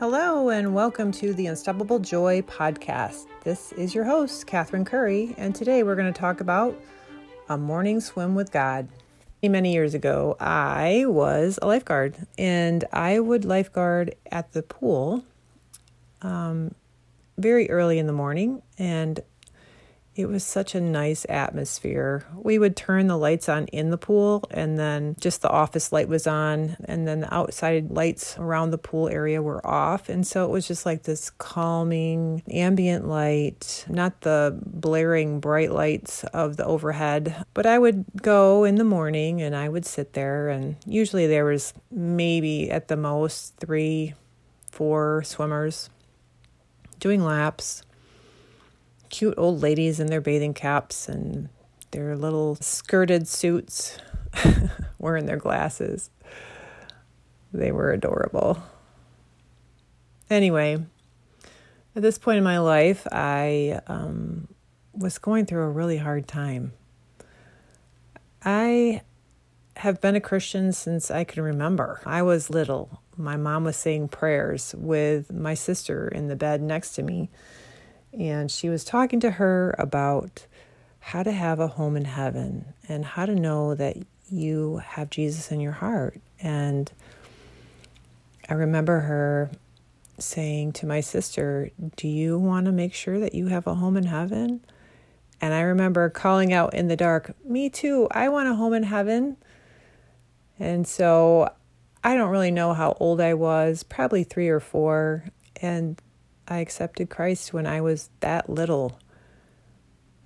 Hello, and welcome to the Unstoppable Joy podcast. This is your host, Kathryn Currie, and today we're going to talk about a morning swim with God. Many years ago, I was a lifeguard, and I would lifeguard at the pool um, very early in the morning, and it was such a nice atmosphere. We would turn the lights on in the pool, and then just the office light was on, and then the outside lights around the pool area were off. And so it was just like this calming ambient light, not the blaring bright lights of the overhead. But I would go in the morning and I would sit there, and usually there was maybe at the most three, four swimmers doing laps cute old ladies in their bathing caps and their little skirted suits, wearing their glasses. They were adorable. Anyway, at this point in my life, I um, was going through a really hard time. I have been a Christian since I can remember. I was little. My mom was saying prayers with my sister in the bed next to me and she was talking to her about how to have a home in heaven and how to know that you have Jesus in your heart. And I remember her saying to my sister, Do you want to make sure that you have a home in heaven? And I remember calling out in the dark, Me too, I want a home in heaven. And so I don't really know how old I was, probably three or four. And I accepted Christ when I was that little.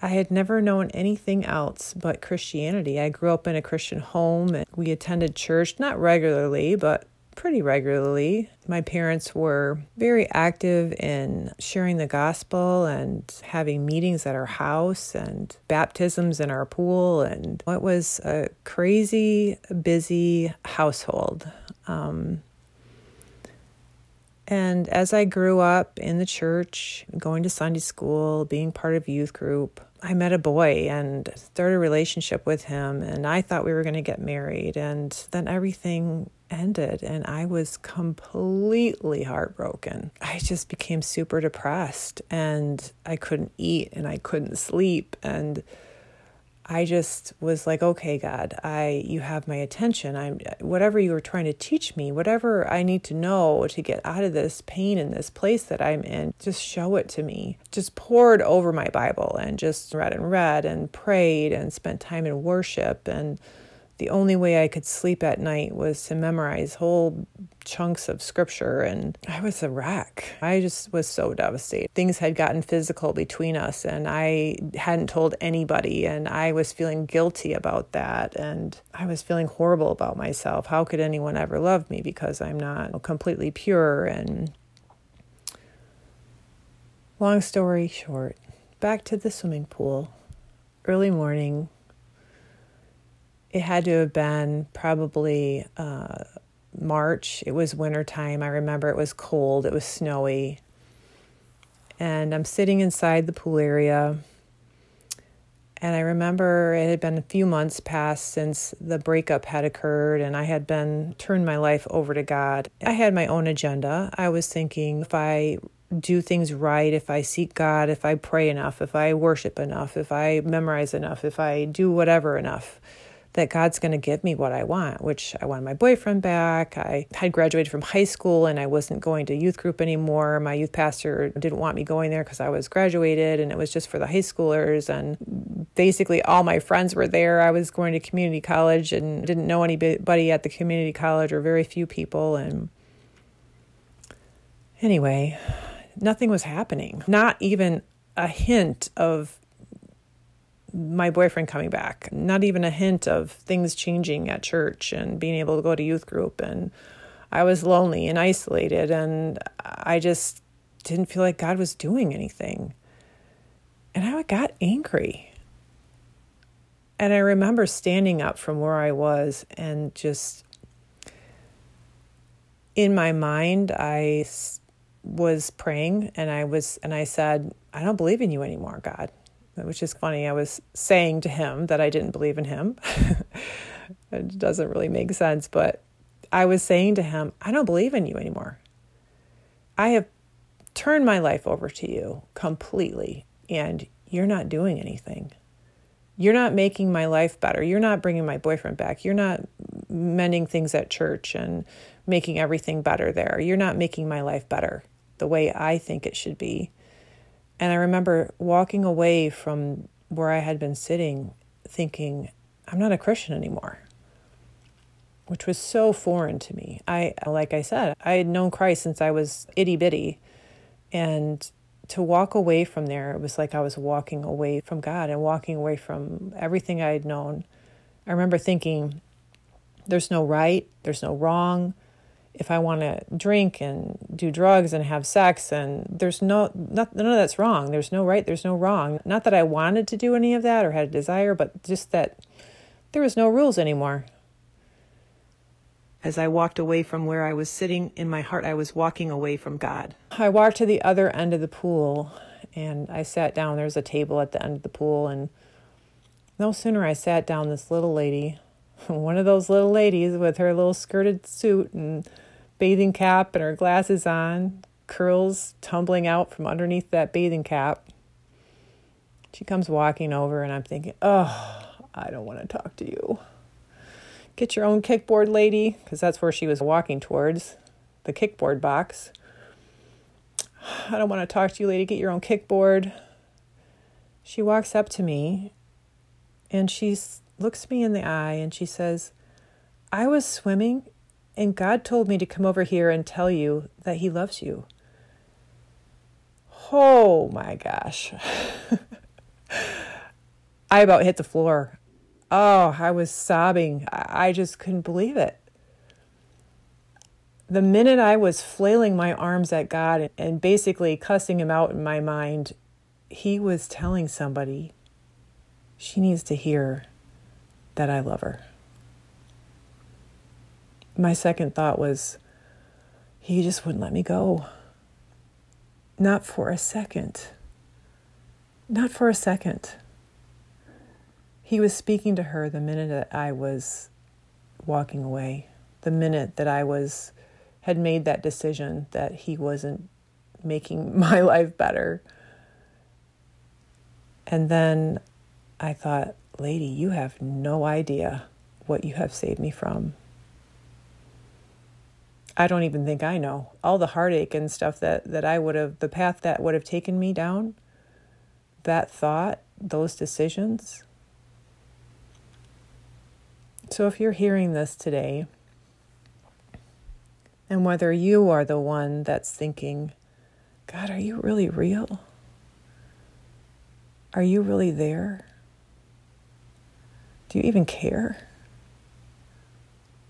I had never known anything else but Christianity. I grew up in a Christian home and we attended church, not regularly, but pretty regularly. My parents were very active in sharing the gospel and having meetings at our house and baptisms in our pool. And it was a crazy, busy household. Um, and as I grew up in the church, going to Sunday school, being part of youth group, I met a boy and started a relationship with him. And I thought we were going to get married. And then everything ended, and I was completely heartbroken. I just became super depressed, and I couldn't eat and I couldn't sleep. And I just was like, okay, God, I you have my attention. I'm whatever you were trying to teach me, whatever I need to know to get out of this pain in this place that I'm in, just show it to me. Just poured over my Bible and just read and read and prayed and spent time in worship and the only way I could sleep at night was to memorize whole chunks of scripture, and I was a wreck. I just was so devastated. Things had gotten physical between us, and I hadn't told anybody, and I was feeling guilty about that, and I was feeling horrible about myself. How could anyone ever love me because I'm not completely pure? And long story short, back to the swimming pool. Early morning, it had to have been probably uh, March. It was wintertime. I remember it was cold, it was snowy. And I'm sitting inside the pool area. And I remember it had been a few months past since the breakup had occurred, and I had been turned my life over to God. I had my own agenda. I was thinking if I do things right, if I seek God, if I pray enough, if I worship enough, if I memorize enough, if I do whatever enough, that God's going to give me what I want, which I wanted my boyfriend back. I had graduated from high school and I wasn't going to youth group anymore. My youth pastor didn't want me going there because I was graduated and it was just for the high schoolers. And basically, all my friends were there. I was going to community college and didn't know anybody at the community college or very few people. And anyway, nothing was happening. Not even a hint of my boyfriend coming back, not even a hint of things changing at church and being able to go to youth group. And I was lonely and isolated, and I just didn't feel like God was doing anything. And I got angry. And I remember standing up from where I was and just in my mind, I was praying and I was, and I said, I don't believe in you anymore, God which is funny. I was saying to him that I didn't believe in him. it doesn't really make sense, but I was saying to him, I don't believe in you anymore. I have turned my life over to you completely, and you're not doing anything. You're not making my life better. You're not bringing my boyfriend back. You're not mending things at church and making everything better there. You're not making my life better the way I think it should be. And I remember walking away from where I had been sitting thinking, I'm not a Christian anymore, which was so foreign to me. I, like I said, I had known Christ since I was itty bitty. And to walk away from there, it was like I was walking away from God and walking away from everything I had known. I remember thinking, there's no right, there's no wrong. If I want to drink and do drugs and have sex, and there's no, not, none of that's wrong. There's no right, there's no wrong. Not that I wanted to do any of that or had a desire, but just that there was no rules anymore. As I walked away from where I was sitting in my heart, I was walking away from God. I walked to the other end of the pool and I sat down. There's a table at the end of the pool, and no sooner I sat down, this little lady, one of those little ladies with her little skirted suit and bathing cap and her glasses on, curls tumbling out from underneath that bathing cap. She comes walking over, and I'm thinking, oh, I don't want to talk to you. Get your own kickboard, lady, because that's where she was walking towards the kickboard box. I don't want to talk to you, lady. Get your own kickboard. She walks up to me and she looks me in the eye and she says, I was swimming and God told me to come over here and tell you that He loves you. Oh my gosh. I about hit the floor. Oh, I was sobbing. I just couldn't believe it. The minute I was flailing my arms at God and basically cussing him out in my mind, he was telling somebody she needs to hear that I love her. My second thought was, he just wouldn't let me go. Not for a second. Not for a second. He was speaking to her the minute that I was walking away, the minute that I was had made that decision that he wasn't making my life better. And then I thought, lady, you have no idea what you have saved me from. I don't even think I know. All the heartache and stuff that, that I would have, the path that would have taken me down, that thought, those decisions, so if you're hearing this today, and whether you are the one that's thinking, God, are you really real? Are you really there? Do you even care?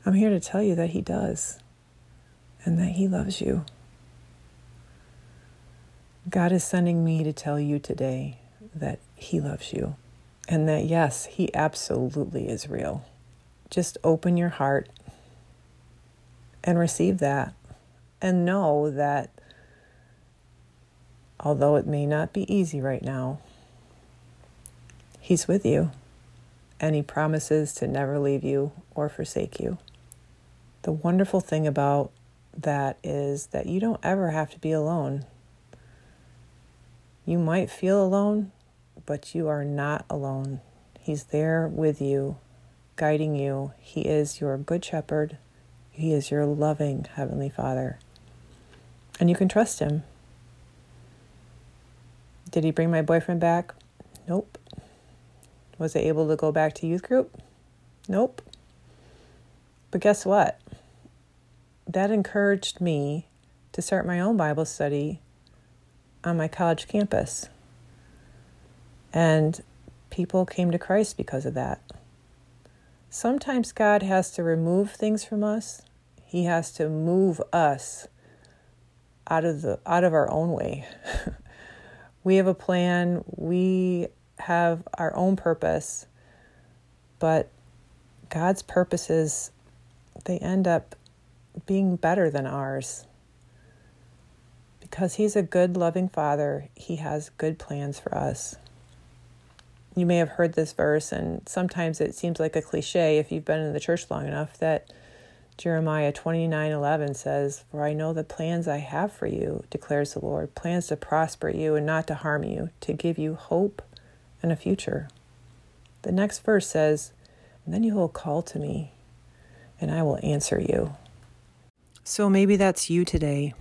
I'm here to tell you that He does and that He loves you. God is sending me to tell you today that He loves you and that, yes, He absolutely is real just open your heart and receive that. And know that although it may not be easy right now, He's with you and He promises to never leave you or forsake you. The wonderful thing about that is that you don't ever have to be alone. You might feel alone, but you are not alone. He's there with you guiding you. He is your good shepherd. He is your loving Heavenly Father. And you can trust Him. Did He bring my boyfriend back? Nope. Was I able to go back to youth group? Nope. But guess what? That encouraged me to start my own Bible study on my college campus. And people came to Christ because of that. Sometimes God has to remove things from us. He has to move us out of the out of our own way. we have a plan, we have our own purpose, but God's purposes they end up being better than ours. Because he's a good loving father, he has good plans for us you may have heard this verse, and sometimes it seems like a cliche if you've been in the church long enough that Jeremiah 29:11 says, "For I know the plans I have for you," declares the Lord, plans to prosper you and not to harm you, to give you hope and a future. The next verse says, "And then you will call to me, and I will answer you." So maybe that's you today.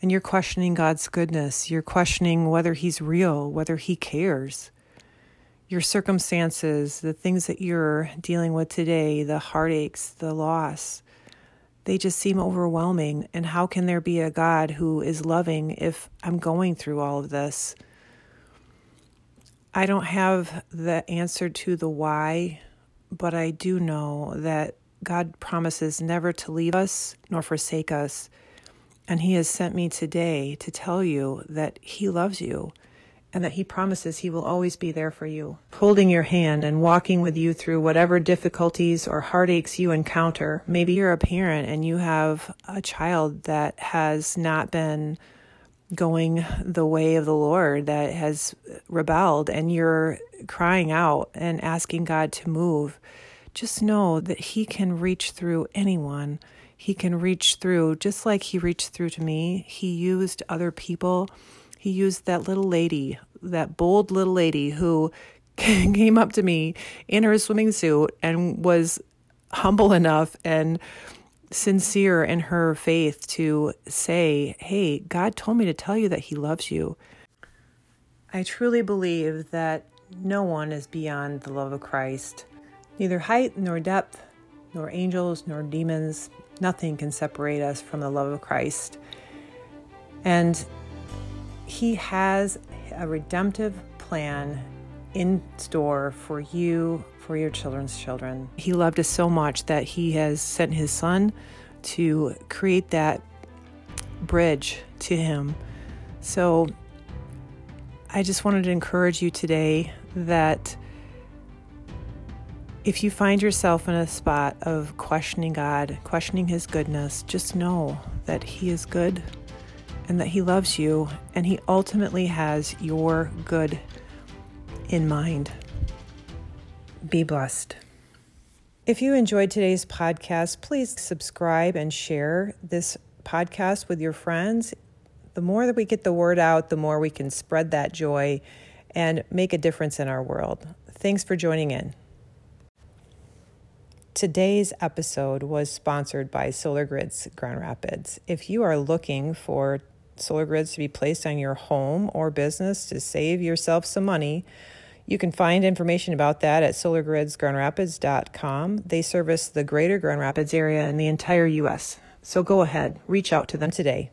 And you're questioning God's goodness. You're questioning whether He's real, whether He cares your circumstances, the things that you're dealing with today, the heartaches, the loss, they just seem overwhelming. And how can there be a God who is loving if I'm going through all of this? I don't have the answer to the why, but I do know that God promises never to leave us nor forsake us. And He has sent me today to tell you that He loves you and that He promises He will always be there for you, holding your hand and walking with you through whatever difficulties or heartaches you encounter. Maybe you're a parent and you have a child that has not been going the way of the Lord, that has rebelled, and you're crying out and asking God to move. Just know that He can reach through anyone. He can reach through, just like He reached through to me. He used other people he used that little lady, that bold little lady who came up to me in her swimming suit and was humble enough and sincere in her faith to say, Hey, God told me to tell you that He loves you. I truly believe that no one is beyond the love of Christ. Neither height nor depth, nor angels nor demons, nothing can separate us from the love of Christ. And he has a redemptive plan in store for you, for your children's children. He loved us so much that He has sent His Son to create that bridge to Him. So I just wanted to encourage you today that if you find yourself in a spot of questioning God, questioning His goodness, just know that He is good and that He loves you and He ultimately has your good in mind. Be blessed. If you enjoyed today's podcast, please subscribe and share this podcast with your friends. The more that we get the word out, the more we can spread that joy and make a difference in our world. Thanks for joining in. Today's episode was sponsored by Solar Grids Grand Rapids. If you are looking for solar grids to be placed on your home or business to save yourself some money. You can find information about that at solargridsgrandrapids.com. They service the greater Grand Rapids area and the entire U.S. So go ahead, reach out to them today.